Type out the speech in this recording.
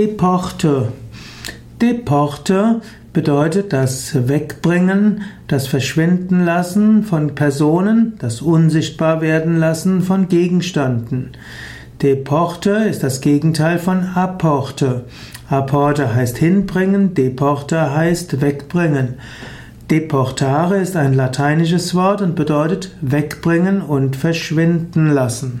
Deporte. Deporte bedeutet das Wegbringen, das Verschwinden lassen von Personen, das Unsichtbar werden lassen von Gegenständen. Deporte ist das Gegenteil von Apporte. Apporte heißt hinbringen, Deporte heißt wegbringen. Deportare ist ein lateinisches Wort und bedeutet wegbringen und verschwinden lassen.